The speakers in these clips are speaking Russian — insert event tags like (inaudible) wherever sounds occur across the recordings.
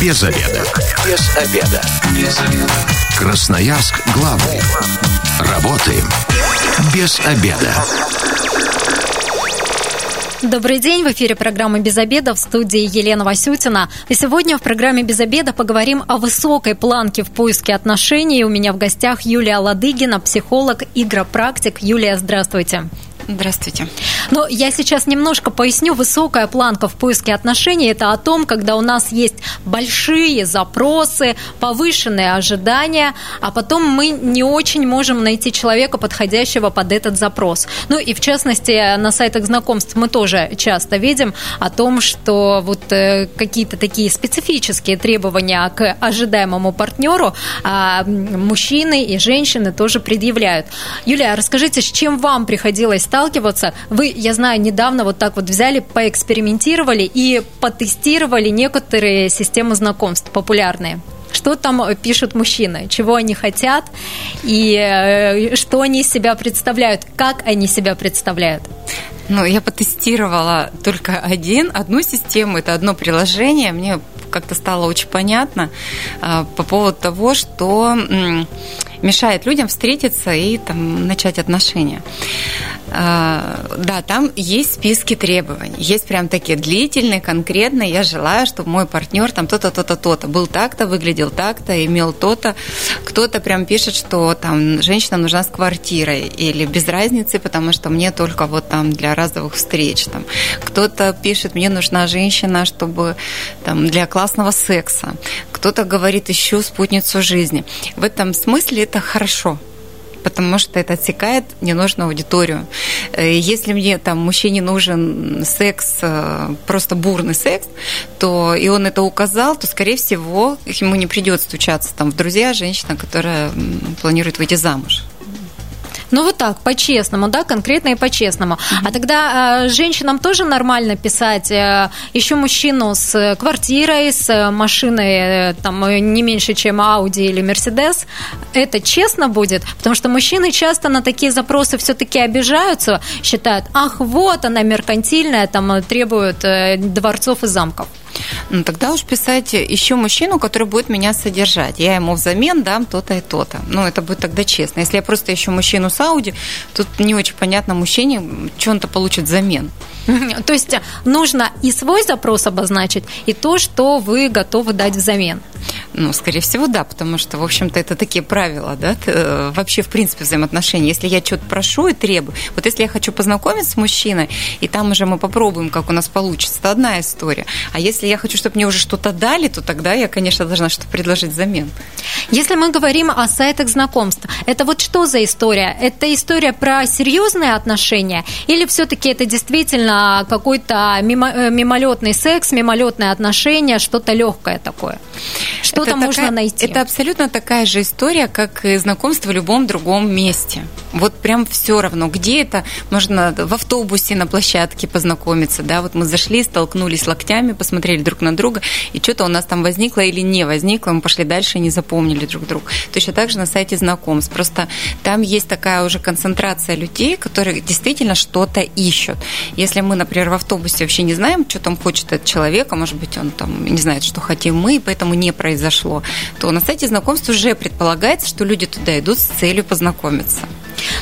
Без обеда. Без обеда. Без обеда. Красноярск главный. Работаем без обеда. Добрый день, в эфире программы «Без обеда» в студии Елена Васютина. И сегодня в программе «Без обеда» поговорим о высокой планке в поиске отношений. У меня в гостях Юлия Ладыгина, психолог, игропрактик. Юлия, здравствуйте. Здравствуйте. Но я сейчас немножко поясню. Высокая планка в поиске отношений – это о том, когда у нас есть большие запросы, повышенные ожидания, а потом мы не очень можем найти человека, подходящего под этот запрос. Ну и в частности, на сайтах знакомств мы тоже часто видим о том, что вот э, какие-то такие специфические требования к ожидаемому партнеру а мужчины и женщины тоже предъявляют. Юлия, расскажите, с чем вам приходилось сталкиваться сталкиваться. Вы, я знаю, недавно вот так вот взяли, поэкспериментировали и потестировали некоторые системы знакомств популярные. Что там пишут мужчины, чего они хотят и э, что они из себя представляют, как они себя представляют. Ну, я потестировала только один, одну систему, это одно приложение. Мне как-то стало очень понятно э, по поводу того, что мешает людям встретиться и там, начать отношения. А, да, там есть списки требований. Есть прям такие длительные, конкретные. Я желаю, чтобы мой партнер там то-то, то-то, то-то был так-то, выглядел так-то, имел то-то. Кто-то прям пишет, что там женщина нужна с квартирой или без разницы, потому что мне только вот там для разовых встреч. Там. Кто-то пишет, мне нужна женщина, чтобы там для классного секса. Кто-то говорит, ищу спутницу жизни. В этом смысле это хорошо потому что это отсекает ненужную аудиторию. Э, если мне там мужчине нужен секс, э, просто бурный секс, то и он это указал, то, скорее всего, ему не придется стучаться там в друзья женщина, которая планирует выйти замуж. Ну вот так, по-честному, да, конкретно и по-честному. Mm-hmm. А тогда э, женщинам тоже нормально писать э, еще мужчину с квартирой, с машиной, э, там, э, не меньше, чем Audi или Mercedes. Это честно будет? Потому что мужчины часто на такие запросы все-таки обижаются, считают, ах, вот она меркантильная, там, требует э, дворцов и замков. Ну, тогда уж писать еще мужчину, который будет меня содержать. Я ему взамен дам то-то и то-то. Ну, это будет тогда честно. Если я просто ищу мужчину с Ауди, тут не очень понятно мужчине, что он-то получит взамен. (laughs) То есть нужно и свой запрос обозначить, и то, что вы готовы дать взамен. Ну, скорее всего, да, потому что, в общем-то, это такие правила, да, э, вообще, в принципе, взаимоотношений. Если я что-то прошу и требую, вот если я хочу познакомиться с мужчиной, и там уже мы попробуем, как у нас получится, это одна история. А если я хочу, чтобы мне уже что-то дали, то тогда я, конечно, должна что-то предложить взамен. Если мы говорим о сайтах знакомств, это вот что за история? Это история про серьезные отношения или все-таки это действительно какой-то мимо, э, мимолетный секс, мимолетные отношения, что-то легкое такое? Что это там такая, можно найти? Это абсолютно такая же история, как и знакомство в любом другом месте. Вот прям все равно, где это, можно в автобусе на площадке познакомиться, да, вот мы зашли, столкнулись локтями, посмотрели друг на друга, и что-то у нас там возникло или не возникло, мы пошли дальше и не запомнили друг друга. Точно так же на сайте знакомств. Просто там есть такая уже концентрация людей, которые действительно что-то ищут. Если мы, например, в автобусе вообще не знаем, что там хочет этот человек, а может быть, он там не знает, что хотим мы, и поэтому не произошло, то на сайте знакомств уже предполагается, что люди туда идут с целью познакомиться.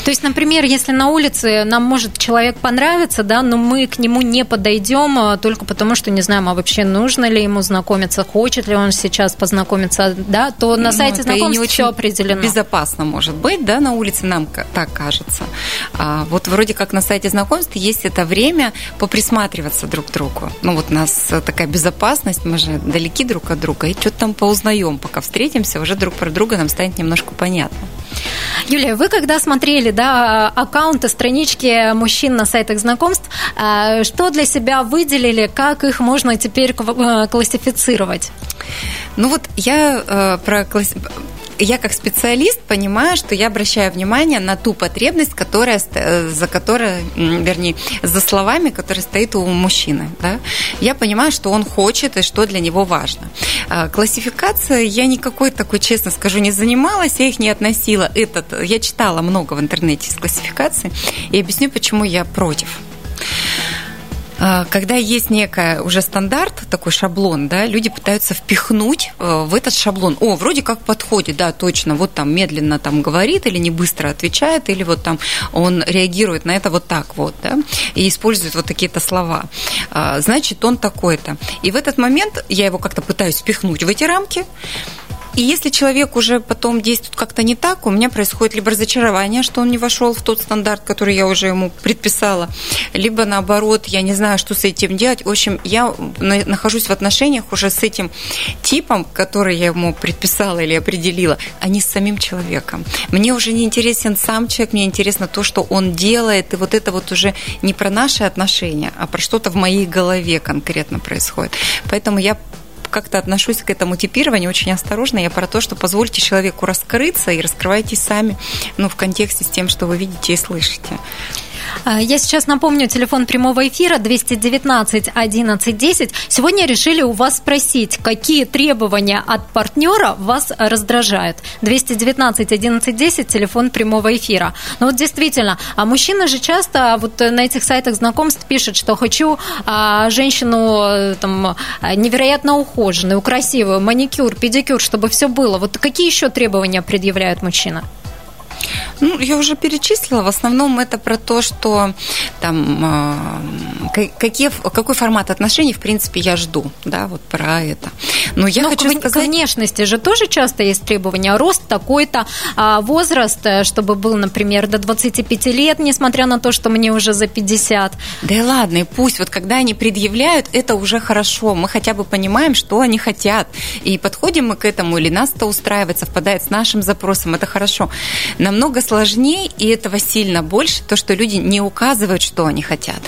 То есть, например, если на улице нам может человек понравиться, да, но мы к нему не подойдем а, только потому, что не знаем, а вообще нужно ли ему знакомиться, хочет ли он сейчас познакомиться, да, то на ну, сайте знакомств не все определено. Безопасно может быть, да, на улице нам так кажется. А вот вроде как на сайте знакомств есть это время поприсматриваться друг к другу. Ну вот у нас такая безопасность, мы же далеки друг от друга, и что-то там поузнаем, пока встретимся, уже друг про друга нам станет немножко понятно. Юлия, вы когда смотрели да, аккаунты, странички мужчин на сайтах знакомств, а, что для себя выделили, как их можно теперь э, классифицировать? Ну вот я э, про класс я как специалист понимаю, что я обращаю внимание на ту потребность, которая, за которой, вернее, за словами, которые стоит у мужчины. Да? Я понимаю, что он хочет и что для него важно. А, классификация я никакой такой, честно скажу, не занималась, я их не относила. Этот, я читала много в интернете из классификации и объясню, почему я против. А, когда есть некая уже стандарт, такой шаблон, да, люди пытаются впихнуть э, в этот шаблон. О, вроде как подходит, да, точно, вот там медленно там говорит или не быстро отвечает, или вот там он реагирует на это вот так вот, да, и использует вот такие-то слова. А, значит, он такой-то. И в этот момент я его как-то пытаюсь впихнуть в эти рамки, и если человек уже потом действует как-то не так, у меня происходит либо разочарование, что он не вошел в тот стандарт, который я уже ему предписала, либо наоборот, я не знаю, что с этим делать. В общем, я нахожусь в отношениях уже с этим типом, который я ему предписала или определила, а не с самим человеком. Мне уже не интересен сам человек, мне интересно то, что он делает, и вот это вот уже не про наши отношения, а про что-то в моей голове конкретно происходит. Поэтому я как-то отношусь к этому типированию очень осторожно. Я про то, что позвольте человеку раскрыться и раскрывайтесь сами ну, в контексте с тем, что вы видите и слышите. А, я сейчас напомню телефон прямого эфира 219 11 10. Сегодня решили у вас спросить, какие требования от партнера вас раздражают. 219 11 10 телефон прямого эфира. Ну вот действительно, а мужчины же часто вот на этих сайтах знакомств пишут, что хочу а, женщину э, там невероятно ухоженную, красивую, маникюр, педикюр, чтобы все было. Вот какие еще требования предъявляют мужчины? Ну, я уже перечислила. В основном это про то, что там э, какие, какой формат отношений, в принципе, я жду, да, вот про это. Но я Но хочу к, сказать... к внешности же тоже часто есть требования. Рост такой-то, а возраст, э, чтобы был, например, до 25 лет, несмотря на то, что мне уже за 50. Да и ладно, и пусть. Вот когда они предъявляют, это уже хорошо. Мы хотя бы понимаем, что они хотят. И подходим мы к этому, или нас это устраивает, совпадает с нашим запросом, это хорошо. Намного сложнее, и этого сильно больше, то, что люди не указывают, что они хотят.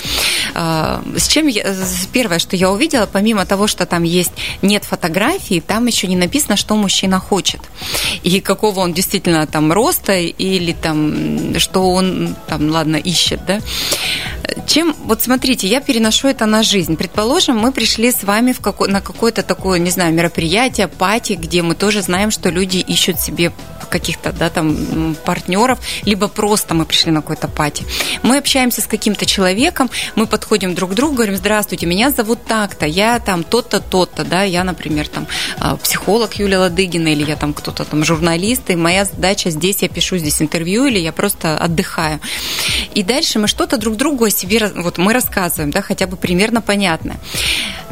А, с чем я, первое, что я увидела, помимо того, что там есть нет фотографии, там еще не написано, что мужчина хочет. И какого он действительно там роста, или там, что он там, ладно, ищет, да. Чем, вот смотрите, я переношу это на жизнь. Предположим, мы пришли с вами в какой, на какое-то такое, не знаю, мероприятие, пати, где мы тоже знаем, что люди ищут себе каких-то, да, там, партнеров, либо просто мы пришли на какой-то пати. Мы общаемся с каким-то человеком, мы подходим друг к другу, говорим, здравствуйте, меня зовут так-то, я там тот-то, тот-то, да, я, например, там, а, психолог Юлия Ладыгина, или я там кто-то там журналист, и моя задача здесь, я пишу здесь интервью, или я просто отдыхаю. И дальше мы что-то друг другу о себе, вот мы рассказываем, да, хотя бы примерно понятно.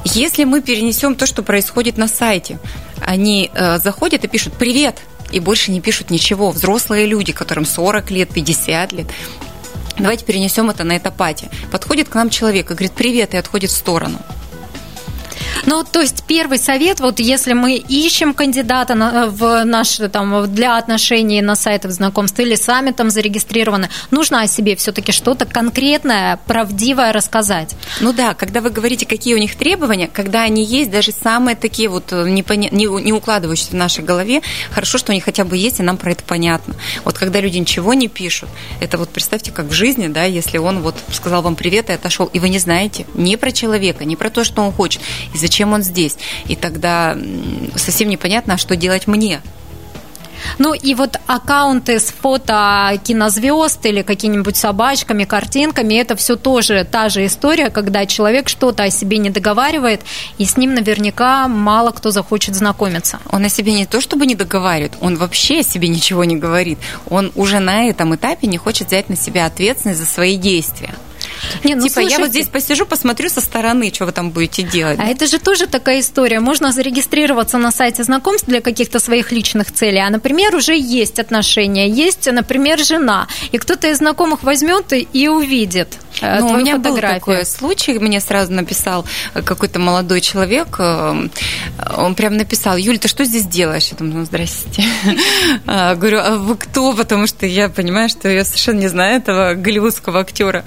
Если мы перенесем то, что происходит на сайте, они э, заходят и пишут «Привет!» И больше не пишут ничего. Взрослые люди, которым 40 лет, 50 лет. Давайте перенесем это на этапате. Подходит к нам человек и говорит «Привет!» и отходит в сторону. Ну, то есть первый совет, вот если мы ищем кандидата на, в наш, там, для отношений на сайтах знакомств или сами там зарегистрированы, нужно о себе все-таки что-то конкретное, правдивое рассказать. Ну да, когда вы говорите, какие у них требования, когда они есть, даже самые такие вот э, не, не, не укладывающиеся в нашей голове, хорошо, что они хотя бы есть, и нам про это понятно. Вот когда люди ничего не пишут, это вот представьте, как в жизни, да, если он вот сказал вам привет и отошел, и вы не знаете ни про человека, ни про то, что он хочет, и зачем он здесь. И тогда совсем непонятно, а что делать мне. Ну и вот аккаунты с фото кинозвезд или какими-нибудь собачками, картинками, это все тоже та же история, когда человек что-то о себе не договаривает, и с ним наверняка мало кто захочет знакомиться. Он о себе не то чтобы не договаривает, он вообще о себе ничего не говорит. Он уже на этом этапе не хочет взять на себя ответственность за свои действия. Не, ну, типа, слушайте, я вот здесь посижу, посмотрю со стороны, что вы там будете делать. А это же тоже такая история. Можно зарегистрироваться на сайте знакомств для каких-то своих личных целей, а, например, уже есть отношения, есть, например, жена, и кто-то из знакомых возьмет и увидит э, ну, у меня фотографию. был такой случай, мне сразу написал какой-то молодой человек, э, он прям написал, Юль, ты что здесь делаешь? Я думаю, ну, здрасте. (laughs) А, говорю, а вы кто? Потому что я понимаю, что я совершенно не знаю этого голливудского актера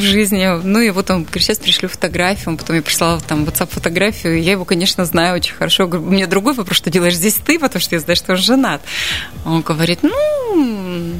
в жизни. Ну и вот он говорит, сейчас пришлю фотографию, он потом я прислала там WhatsApp фотографию, я его, конечно, знаю очень хорошо. Я говорю, у меня другой вопрос, что делаешь здесь ты, потому что я знаю, что он женат. Он говорит, ну,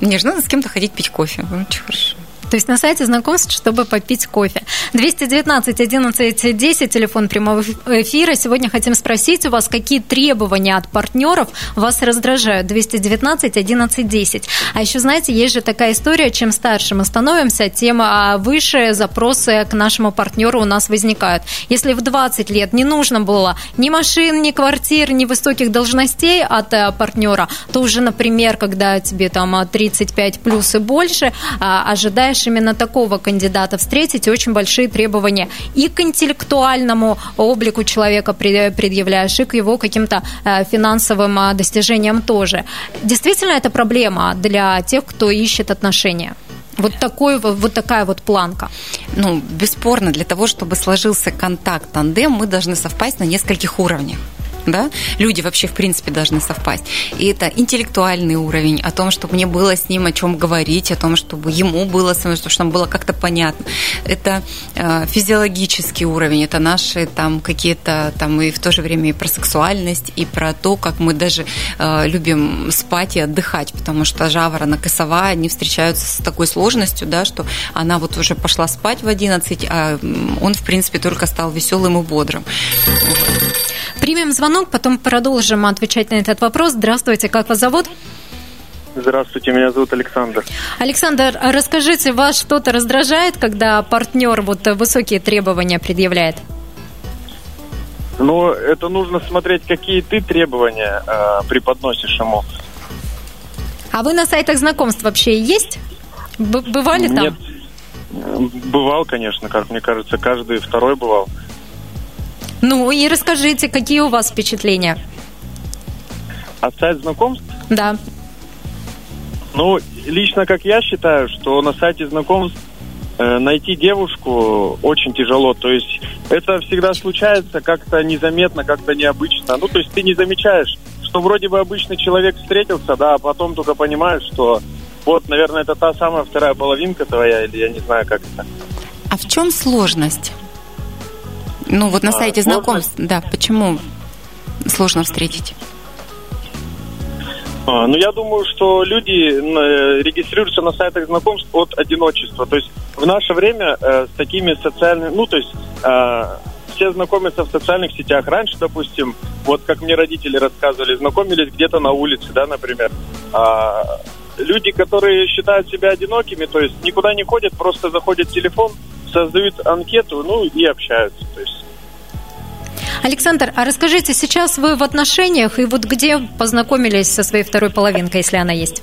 мне же надо с кем-то ходить пить кофе. Очень хорошо. То есть на сайте знакомств, чтобы попить кофе. 219 11 10, телефон прямого эфира. Сегодня хотим спросить у вас, какие требования от партнеров вас раздражают. 219 11 10. А еще, знаете, есть же такая история, чем старше мы становимся, тем а, выше запросы к нашему партнеру у нас возникают. Если в 20 лет не нужно было ни машин, ни квартир, ни высоких должностей от э, партнера, то уже, например, когда тебе там 35 плюс и больше, а, ожидаешь ожидаешь именно такого кандидата встретить, очень большие требования и к интеллектуальному облику человека предъявляешь, и к его каким-то э, финансовым э, достижениям тоже. Действительно, это проблема для тех, кто ищет отношения. Вот, такой, вот такая вот планка. Ну, бесспорно, для того, чтобы сложился контакт тандем, мы должны совпасть на нескольких уровнях да, люди вообще в принципе должны совпасть. И это интеллектуальный уровень, о том, чтобы мне было с ним о чем говорить, о том, чтобы ему было чтобы нам было как-то понятно. Это э, физиологический уровень, это наши там какие-то там и в то же время и про сексуальность, и про то, как мы даже э, любим спать и отдыхать, потому что жаворонок и сова, они встречаются с такой сложностью, да, что она вот уже пошла спать в 11, а он, в принципе, только стал веселым и бодрым. Примем звонок, потом продолжим отвечать на этот вопрос. Здравствуйте, как вас зовут? Здравствуйте, меня зовут Александр. Александр, расскажите, вас что-то раздражает, когда партнер вот высокие требования предъявляет? Ну, это нужно смотреть, какие ты требования э, преподносишь ему. А вы на сайтах знакомств вообще есть? Б- бывали там? Нет, бывал, конечно, как мне кажется, каждый второй бывал. Ну и расскажите, какие у вас впечатления? От сайт знакомств? Да. Ну, лично как я считаю, что на сайте знакомств э, найти девушку очень тяжело. То есть это всегда случается как-то незаметно, как-то необычно. Ну, то есть ты не замечаешь, что вроде бы обычный человек встретился, да, а потом только понимаешь, что вот, наверное, это та самая вторая половинка твоя, или я не знаю, как это. А в чем сложность? Ну, вот на а, сайте знакомств, да, почему сложно встретить? А, ну, я думаю, что люди э, регистрируются на сайтах знакомств от одиночества. То есть в наше время э, с такими социальными... Ну, то есть э, все знакомятся в социальных сетях. Раньше, допустим, вот как мне родители рассказывали, знакомились где-то на улице, да, например. А, люди, которые считают себя одинокими, то есть никуда не ходят, просто заходят в телефон, создают анкету, ну и общаются. То есть Александр, а расскажите, сейчас вы в отношениях, и вот где познакомились со своей второй половинкой, если она есть?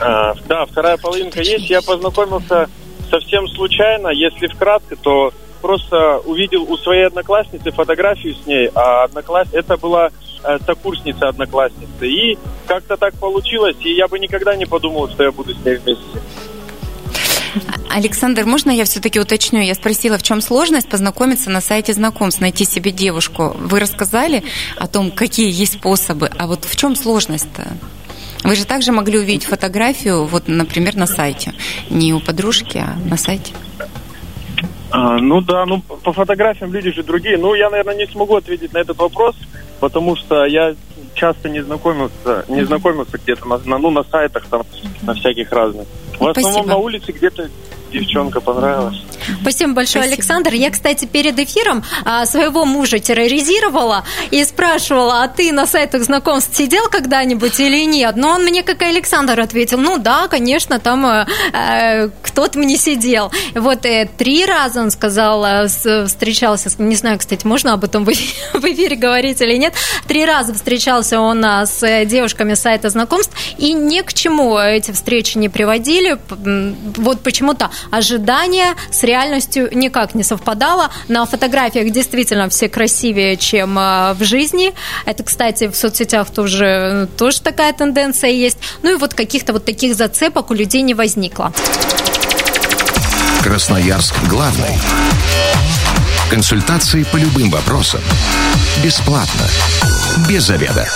А, да, вторая половинка есть. Я познакомился совсем случайно. Если вкратце, то просто увидел у своей одноклассницы фотографию с ней, а однокласс... это была э, сокурсница одноклассницы. И как-то так получилось, и я бы никогда не подумал, что я буду с ней вместе. Александр, можно я все-таки уточню? Я спросила, в чем сложность познакомиться на сайте знакомств, найти себе девушку. Вы рассказали о том, какие есть способы, а вот в чем сложность-то? Вы же также могли увидеть фотографию, вот, например, на сайте. Не у подружки, а на сайте. А, ну да, ну по фотографиям люди же другие. Ну, я, наверное, не смогу ответить на этот вопрос, потому что я часто не знакомился, не знакомился где-то на, ну, на сайтах там, на всяких разных. В основном Спасибо. на улице где-то девчонка понравилась. Спасибо большое, Спасибо. Александр. Я, кстати, перед эфиром а, своего мужа терроризировала и спрашивала, а ты на сайтах знакомств сидел когда-нибудь или нет? Но он мне, как и Александр, ответил, ну да, конечно, там э, э кто-то мне сидел. Вот э, три раза он сказал, э, встречался, не знаю, кстати, можно об этом (laughs) в эфире говорить или нет, три раза встречался он а, с девушками сайта знакомств, и ни к чему эти встречи не приводили. Вот почему-то ожидания с реальностью никак не совпадало. На фотографиях действительно все красивее, чем э, в жизни. Это, кстати, в соцсетях тоже, тоже такая тенденция есть. Ну и вот каких-то вот таких зацепок у людей не возникло. Красноярск главный. Консультации по любым вопросам. Бесплатно. Без заведа.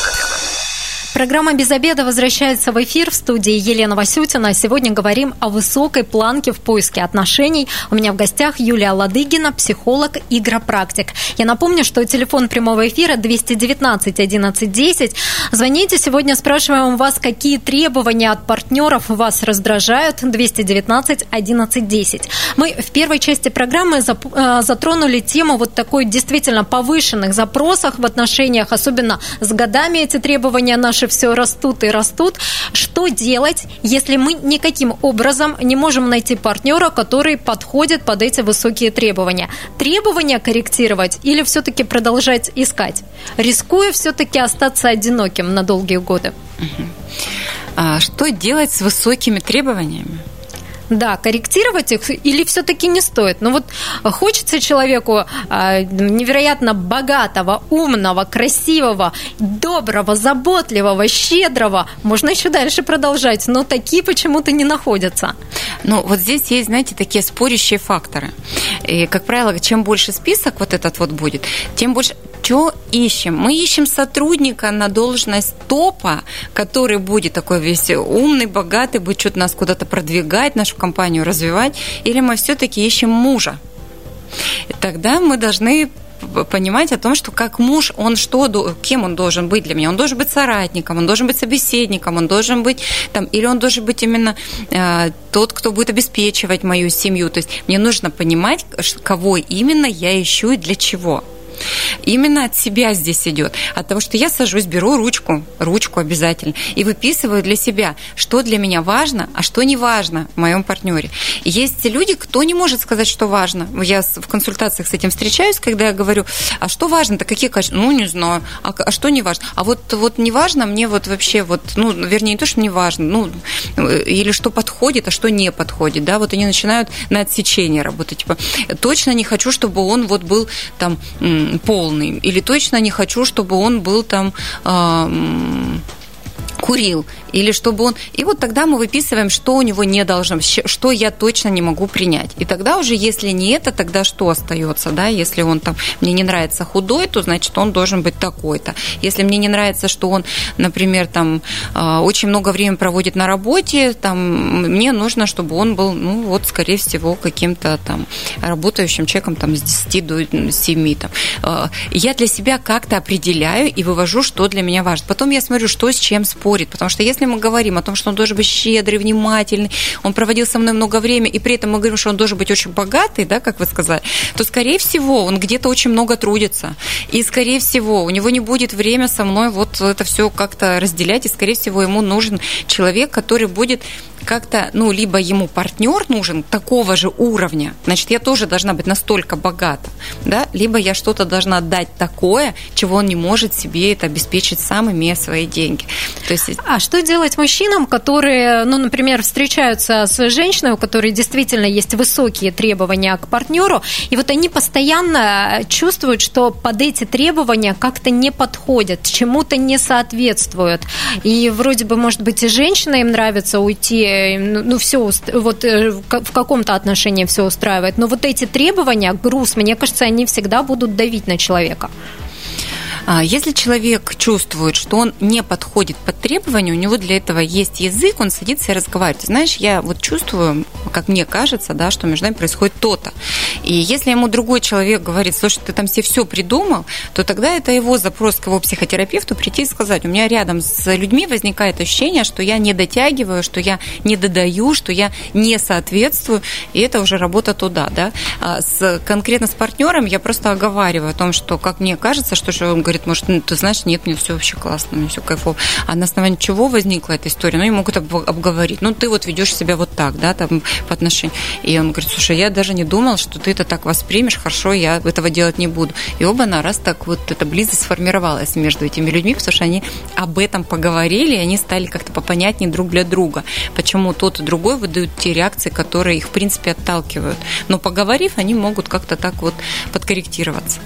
Программа «Без обеда» возвращается в эфир в студии Елена Васютина. Сегодня говорим о высокой планке в поиске отношений. У меня в гостях Юлия Ладыгина, психолог, игропрактик. Я напомню, что телефон прямого эфира 219 11 10. Звоните, сегодня спрашиваем вас, какие требования от партнеров вас раздражают. 219 11 10. Мы в первой части программы э, затронули тему вот такой действительно повышенных запросах в отношениях, особенно с годами эти требования наши дальше все растут и растут. Что делать, если мы никаким образом не можем найти партнера, который подходит под эти высокие требования? Требования корректировать или все-таки продолжать искать, рискуя все-таки остаться одиноким на долгие годы? А что делать с высокими требованиями? Да, корректировать их или все-таки не стоит? Ну вот хочется человеку э, невероятно богатого, умного, красивого, доброго, заботливого, щедрого. Можно еще дальше продолжать, но такие почему-то не находятся. Ну вот здесь есть, знаете, такие спорящие факторы. И, как правило, чем больше список вот этот вот будет, тем больше что ищем? Мы ищем сотрудника на должность топа, который будет такой весь умный, богатый, будет что-то нас куда-то продвигать, нашу компанию развивать, или мы все-таки ищем мужа? Тогда мы должны понимать о том, что как муж, он что, кем он должен быть для меня? Он должен быть соратником, он должен быть собеседником, он должен быть там, или он должен быть именно э, тот, кто будет обеспечивать мою семью. То есть мне нужно понимать, кого именно я ищу и для чего. Именно от себя здесь идет. От того, что я сажусь, беру ручку, ручку обязательно, и выписываю для себя, что для меня важно, а что не важно в моем партнере. есть люди, кто не может сказать, что важно. Я в консультациях с этим встречаюсь, когда я говорю, а что важно-то, какие качества? Ну, не знаю. А, а что не важно? А вот, вот не важно мне вот вообще, вот, ну, вернее, не то, что не важно, ну, или что подходит, а что не подходит, да, вот они начинают на отсечение работать, типа, точно не хочу, чтобы он вот был там полный. Или точно не хочу, чтобы он был там курил, или чтобы он... И вот тогда мы выписываем, что у него не должно, что я точно не могу принять. И тогда уже, если не это, тогда что остается, да? Если он там, мне не нравится худой, то значит он должен быть такой-то. Если мне не нравится, что он, например, там а, очень много времени проводит на работе, там мне нужно, чтобы он был, ну вот, скорее всего, каким-то там работающим человеком там с 10 до 7. Там. А, я для себя как-то определяю и вывожу, что для меня важно. Потом я смотрю, что с чем спорит, потому что если мы говорим о том, что он должен быть щедрый, внимательный, он проводил со мной много времени, и при этом мы говорим, что он должен быть очень богатый, да, как вы сказали, то, скорее всего, он где-то очень много трудится. И, скорее всего, у него не будет время со мной вот это все как-то разделять, и, скорее всего, ему нужен человек, который будет как-то, ну, либо ему партнер нужен такого же уровня, значит, я тоже должна быть настолько богата, да, либо я что-то должна дать такое, чего он не может себе это обеспечить сам, имея свои деньги. То есть... А что делать мужчинам, которые, ну, например, встречаются с женщиной, у которой действительно есть высокие требования к партнеру, и вот они постоянно чувствуют, что под эти требования как-то не подходят, чему-то не соответствуют. И вроде бы, может быть, и женщина им нравится уйти ну, ну все, вот э, в каком-то отношении все устраивает. Но вот эти требования, груз, мне кажется, они всегда будут давить на человека. А, если человек чувствует, что он не подходит под требования, у него для этого есть язык, он садится и разговаривает. Знаешь, я вот чувствую, как мне кажется, да, что между нами происходит то-то. И если ему другой человек говорит, слушай, ты там себе все придумал, то тогда это его запрос к его психотерапевту прийти и сказать, у меня рядом с людьми возникает ощущение, что я не дотягиваю, что я не додаю, что я не соответствую, и это уже работа туда, да. А с, конкретно с партнером я просто оговариваю о том, что, как мне кажется, что он говорит, говорит, может, ну, ты знаешь, нет, мне все вообще классно, мне все кайфово. А на основании чего возникла эта история? Ну, и могут обговорить. Ну, ты вот ведешь себя вот так, да, там, по отношению. И он говорит, слушай, я даже не думал, что ты это так воспримешь, хорошо, я этого делать не буду. И оба на раз так вот эта близость сформировалась между этими людьми, потому что они об этом поговорили, и они стали как-то попонятнее друг для друга. Почему тот и другой выдают те реакции, которые их, в принципе, отталкивают. Но поговорив, они могут как-то так вот подкорректироваться.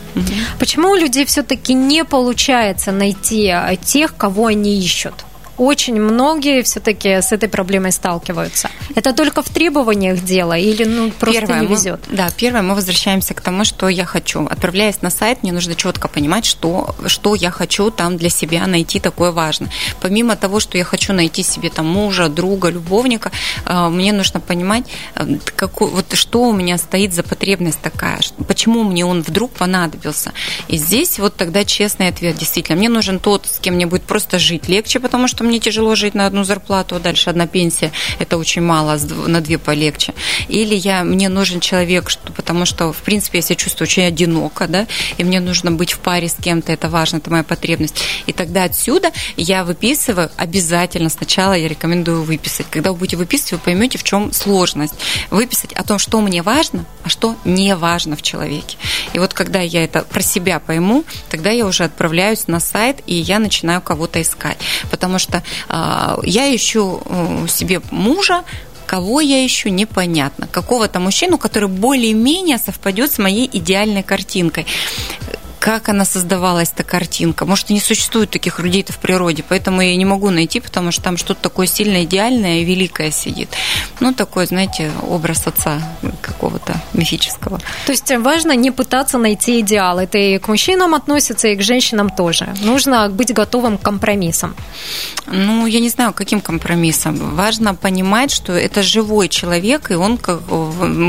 Почему у людей все-таки не получается найти а, тех, кого они ищут? Очень многие все-таки с этой проблемой сталкиваются. Это только в требованиях дело или ну, просто первое, не везет? Мы, да, первое, мы возвращаемся к тому, что я хочу. Отправляясь на сайт, мне нужно четко понимать, что, что я хочу там для себя найти такое важное. Помимо того, что я хочу найти себе там мужа, друга, любовника, э, мне нужно понимать, э, какой, вот что у меня стоит за потребность такая, почему мне он вдруг понадобился. И здесь вот тогда честный ответ. Действительно, мне нужен тот, с кем мне будет просто жить легче, потому что мне тяжело жить на одну зарплату, а дальше одна пенсия, это очень мало, на две полегче. Или я, мне нужен человек, что, потому что, в принципе, я себя чувствую очень одиноко, да, и мне нужно быть в паре с кем-то, это важно, это моя потребность. И тогда отсюда я выписываю, обязательно сначала я рекомендую выписать. Когда вы будете выписывать, вы поймете, в чем сложность. Выписать о том, что мне важно, а что не важно в человеке. И вот когда я это про себя пойму, тогда я уже отправляюсь на сайт, и я начинаю кого-то искать. Потому что э, я ищу себе мужа, кого я ищу, непонятно. Какого-то мужчину, который более-менее совпадет с моей идеальной картинкой как она создавалась, эта картинка. Может, и не существует таких людей-то в природе, поэтому я не могу найти, потому что там что-то такое сильно идеальное и великое сидит. Ну, такой, знаете, образ отца какого-то мифического. То есть важно не пытаться найти идеал. Это и к мужчинам относится, и к женщинам тоже. Нужно быть готовым к компромиссам. Ну, я не знаю, каким компромиссом. Важно понимать, что это живой человек, и он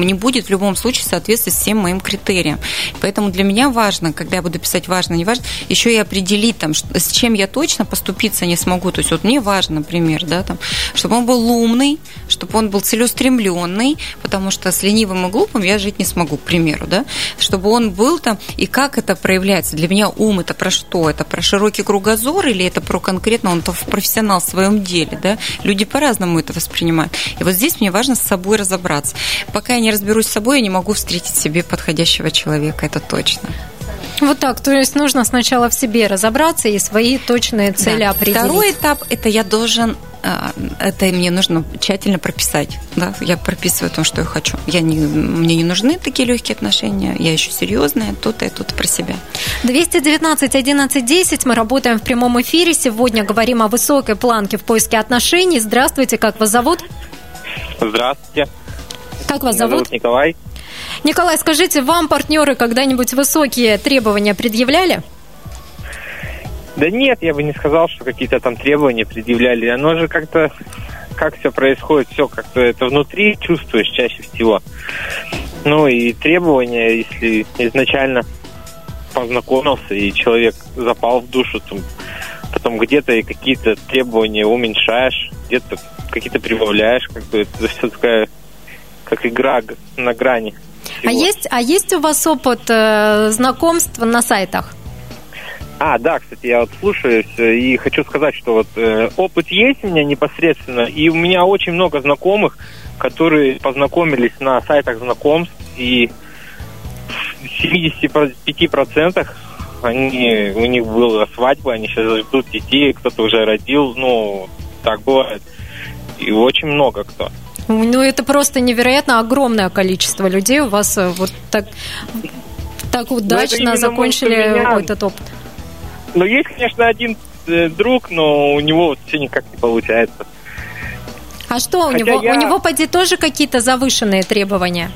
не будет в любом случае соответствовать всем моим критериям. Поэтому для меня важно, когда я буду писать важно, не важно, еще и определить там, с чем я точно поступиться не смогу. То есть вот мне важно, например, да, там, чтобы он был умный, чтобы он был целеустремленный, потому что с ленивым и глупым я жить не смогу, к примеру, да, чтобы он был там, и как это проявляется. Для меня ум это про что? Это про широкий кругозор или это про конкретно он профессионал в своем деле, да? Люди по-разному это воспринимают. И вот здесь мне важно с собой разобраться. Пока я не разберусь с собой, я не могу встретить себе подходящего человека, это точно. (laughs) Вот так, то есть нужно сначала в себе разобраться и свои точные цели да. определить. Второй этап – это я должен а, это мне нужно тщательно прописать. Да? Я прописываю то, что я хочу. Я не, мне не нужны такие легкие отношения. Я еще серьезная, тут и тут про себя. 219 11 10. Мы работаем в прямом эфире. Сегодня говорим о высокой планке в поиске отношений. Здравствуйте, как вас зовут? Здравствуйте. Как вас Меня зовут? зовут Николай. Николай, скажите, вам партнеры когда-нибудь высокие требования предъявляли? Да нет, я бы не сказал, что какие-то там требования предъявляли. Оно же как-то, как все происходит, все как-то это внутри чувствуешь чаще всего. Ну и требования, если изначально познакомился и человек запал в душу, там, потом где-то и какие-то требования уменьшаешь, где-то какие-то прибавляешь, как бы это все такая, как игра на грани. А есть, а есть у вас опыт э, знакомств на сайтах? А, да, кстати, я вот слушаюсь э, и хочу сказать, что вот э, опыт есть у меня непосредственно, и у меня очень много знакомых, которые познакомились на сайтах знакомств, и в 75% они, у них была свадьба, они сейчас ждут детей, кто-то уже родил, ну, так бывает. И очень много кто. Ну, это просто невероятно огромное количество людей у вас э, вот так, так ну, удачно закончили этот опыт. Ну, есть, конечно, один э, друг, но у него вот все никак не получается. А что у него? Я... У него, поди, тоже какие-то завышенные требования?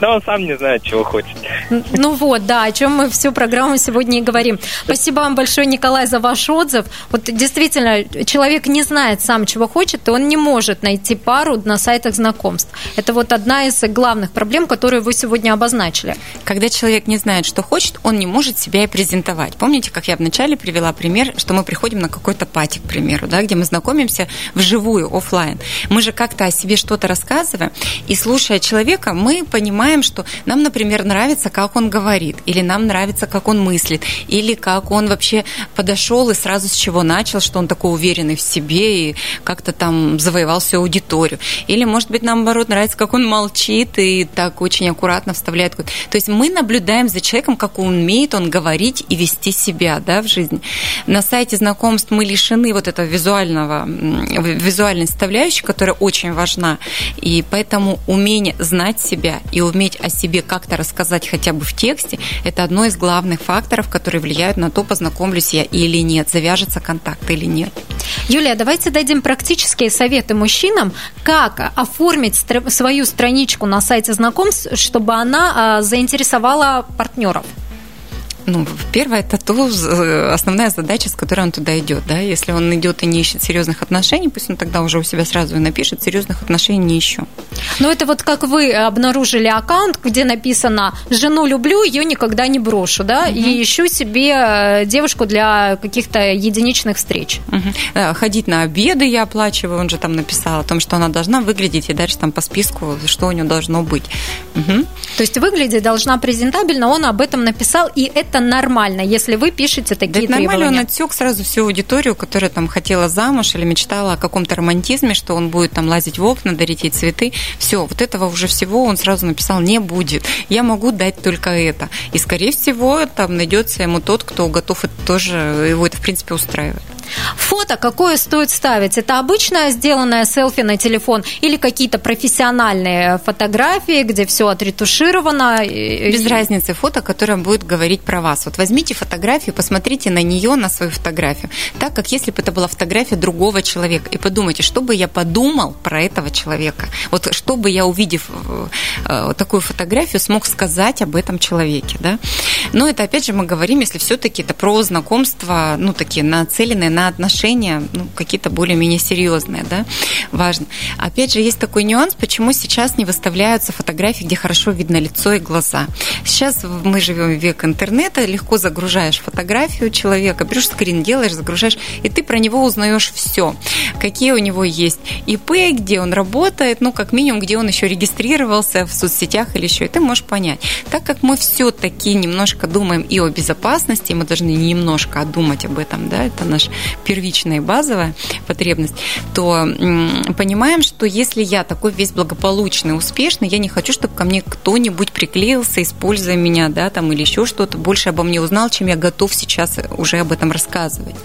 Да он сам не знает, чего хочет. Ну вот, да, о чем мы всю программу сегодня и говорим. Спасибо вам большое, Николай, за ваш отзыв. Вот действительно, человек не знает сам, чего хочет, и он не может найти пару на сайтах знакомств. Это вот одна из главных проблем, которые вы сегодня обозначили. Когда человек не знает, что хочет, он не может себя и презентовать. Помните, как я вначале привела пример, что мы приходим на какой-то пати, к примеру, да, где мы знакомимся вживую, офлайн. Мы же как-то о себе что-то рассказываем, и слушая человека, мы понимаем, понимаем, что нам, например, нравится, как он говорит, или нам нравится, как он мыслит, или как он вообще подошел и сразу с чего начал, что он такой уверенный в себе и как-то там завоевал всю аудиторию. Или, может быть, наоборот, нравится, как он молчит и так очень аккуратно вставляет. То есть мы наблюдаем за человеком, как умеет он говорить и вести себя да, в жизни. На сайте знакомств мы лишены вот этого визуального, визуальной составляющей, которая очень важна. И поэтому умение знать себя и умение уметь о себе как-то рассказать хотя бы в тексте, это одно из главных факторов, которые влияют на то, познакомлюсь я или нет, завяжется контакт или нет. Юлия, давайте дадим практические советы мужчинам, как оформить свою страничку на сайте знакомств, чтобы она а, заинтересовала партнеров. Ну, первое, это то, э, основная задача, с которой он туда идет. Да? Если он идет и не ищет серьезных отношений, пусть он тогда уже у себя сразу и напишет, серьезных отношений не ищу. Ну, это вот как вы обнаружили аккаунт, где написано «Жену люблю, ее никогда не брошу», да, угу. и ищу себе э, девушку для каких-то единичных встреч. Угу. Ходить на обеды я оплачиваю, он же там написал о том, что она должна выглядеть, и дальше там по списку, что у нее должно быть. Угу. То есть выглядеть должна презентабельно, он об этом написал, и это нормально, если вы пишете такие да, это требования. нормально, он отсек сразу всю аудиторию, которая там хотела замуж или мечтала о каком-то романтизме, что он будет там лазить в окна, дарить ей цветы. Все, вот этого уже всего он сразу написал не будет. Я могу дать только это. И, скорее всего, там найдется ему тот, кто готов это тоже, его это, в принципе, устраивает. Фото какое стоит ставить? Это обычное сделанное селфи на телефон или какие-то профессиональные фотографии, где все отретушировано? Без разницы. Фото, которое будет говорить про вас. Вот возьмите фотографию, посмотрите на нее, на свою фотографию, так как если бы это была фотография другого человека, и подумайте, что бы я подумал про этого человека. Вот что бы я, увидев э, такую фотографию, смог сказать об этом человеке. Да? Но это, опять же, мы говорим, если все-таки это про знакомства, ну, такие нацеленные на на отношения, ну, какие-то более-менее серьезные, да, важно. Опять же, есть такой нюанс, почему сейчас не выставляются фотографии, где хорошо видно лицо и глаза. Сейчас мы живем в век интернета, легко загружаешь фотографию человека, берешь скрин, делаешь, загружаешь, и ты про него узнаешь все. Какие у него есть ИП, где он работает, ну, как минимум, где он еще регистрировался в соцсетях или еще, и ты можешь понять. Так как мы все-таки немножко думаем и о безопасности, мы должны немножко думать об этом, да, это наш первичная и базовая потребность, то понимаем, что если я такой весь благополучный, успешный, я не хочу, чтобы ко мне кто-нибудь приклеился, используя меня, да, там, или еще что-то, больше обо мне узнал, чем я готов сейчас уже об этом рассказывать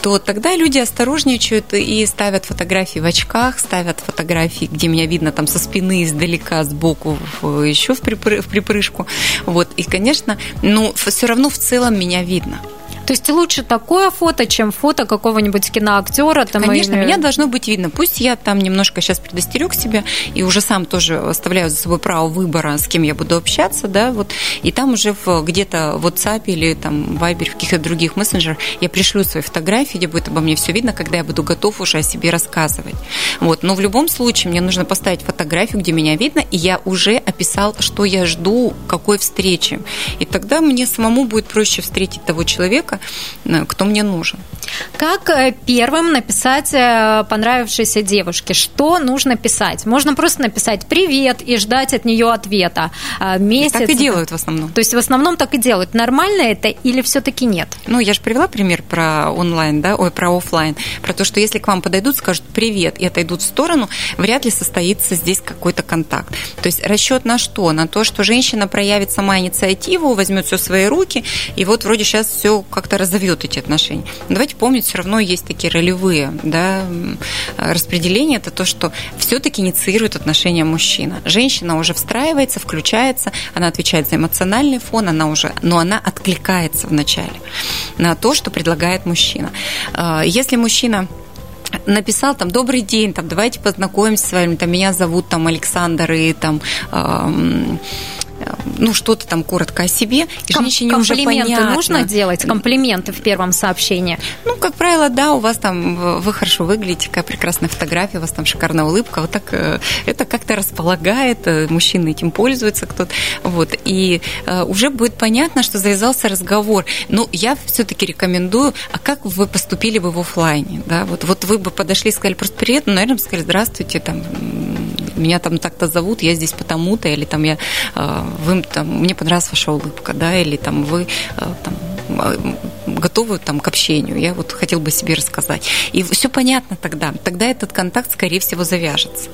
то тогда люди осторожничают и ставят фотографии в очках, ставят фотографии, где меня видно там со спины, издалека, сбоку, еще в припрыжку. Вот. И, конечно, ну, все равно в целом меня видно. То есть лучше такое фото, чем фото какого-нибудь киноактера. Там, Конечно, или... меня должно быть видно. Пусть я там немножко сейчас предостерег себя и уже сам тоже оставляю за собой право выбора, с кем я буду общаться, да, вот. И там уже в, где-то в WhatsApp или там в Viber, в каких-то других мессенджерах я пришлю свои фотографии, где будет обо мне все видно, когда я буду готов уже о себе рассказывать. Вот. Но в любом случае мне нужно поставить фотографию, где меня видно, и я уже описал, что я жду, какой встречи. И тогда мне самому будет проще встретить того человека, кто мне нужен. Как э, первым написать э, понравившейся девушке? Что нужно писать? Можно просто написать «привет» и ждать от нее ответа. Месяц. Так и делают в основном. То есть в основном так и делают. Нормально это или все-таки нет? Ну, я же привела пример про онлайн, да, ой, про офлайн, про то, что если к вам подойдут, скажут «привет» и отойдут в сторону, вряд ли состоится здесь какой-то контакт. То есть расчет на что? На то, что женщина проявит сама инициативу, возьмет все в свои руки, и вот вроде сейчас все как-то разовьет эти отношения. давайте помнить, все равно есть такие ролевые да, распределения. Это то, что все-таки инициирует отношения мужчина. Женщина уже встраивается, включается, она отвечает за эмоциональный фон, она уже, но она откликается вначале на то, что предлагает мужчина. А, если мужчина написал там добрый день, там давайте познакомимся с вами, там меня зовут там Александр и там ну, что-то там коротко о себе, и Ком- женщине уже понятно. нужно делать, комплименты в первом сообщении? Ну, как правило, да, у вас там, вы хорошо выглядите, какая прекрасная фотография, у вас там шикарная улыбка, вот так э, это как-то располагает, э, мужчины этим пользуются кто-то, вот, и э, уже будет понятно, что завязался разговор. Ну, я все-таки рекомендую, а как вы поступили бы в офлайне, да, вот, вот вы бы подошли и сказали просто привет, ну, наверное, сказали здравствуйте, там, меня там так-то зовут, я здесь потому-то, или там я, э, вы, там, мне понравилась ваша улыбка, да, или там вы э, там, э, готовы там, к общению, я вот хотел бы себе рассказать. И все понятно тогда. Тогда этот контакт, скорее всего, завяжется.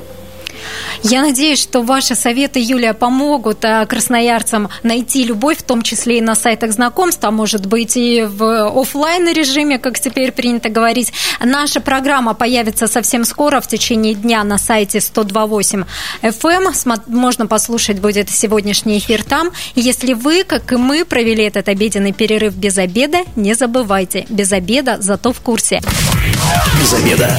Я надеюсь, что ваши советы, Юлия, помогут э, красноярцам найти любовь, в том числе и на сайтах знакомств, а может быть и в офлайн режиме, как теперь принято говорить. Наша программа появится совсем скоро, в течение дня на сайте 128 FM. Эм. Можно послушать будет сегодняшний эфир там. Если вы, как и мы, провели этот обеденный перерыв без обеда, не забывайте, без обеда, зато в курсе. Без обеда.